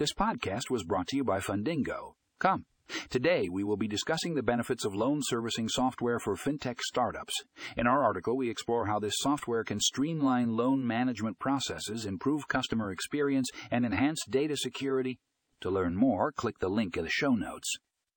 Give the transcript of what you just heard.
This podcast was brought to you by Fundingo. Come. Today, we will be discussing the benefits of loan servicing software for fintech startups. In our article, we explore how this software can streamline loan management processes, improve customer experience, and enhance data security. To learn more, click the link in the show notes.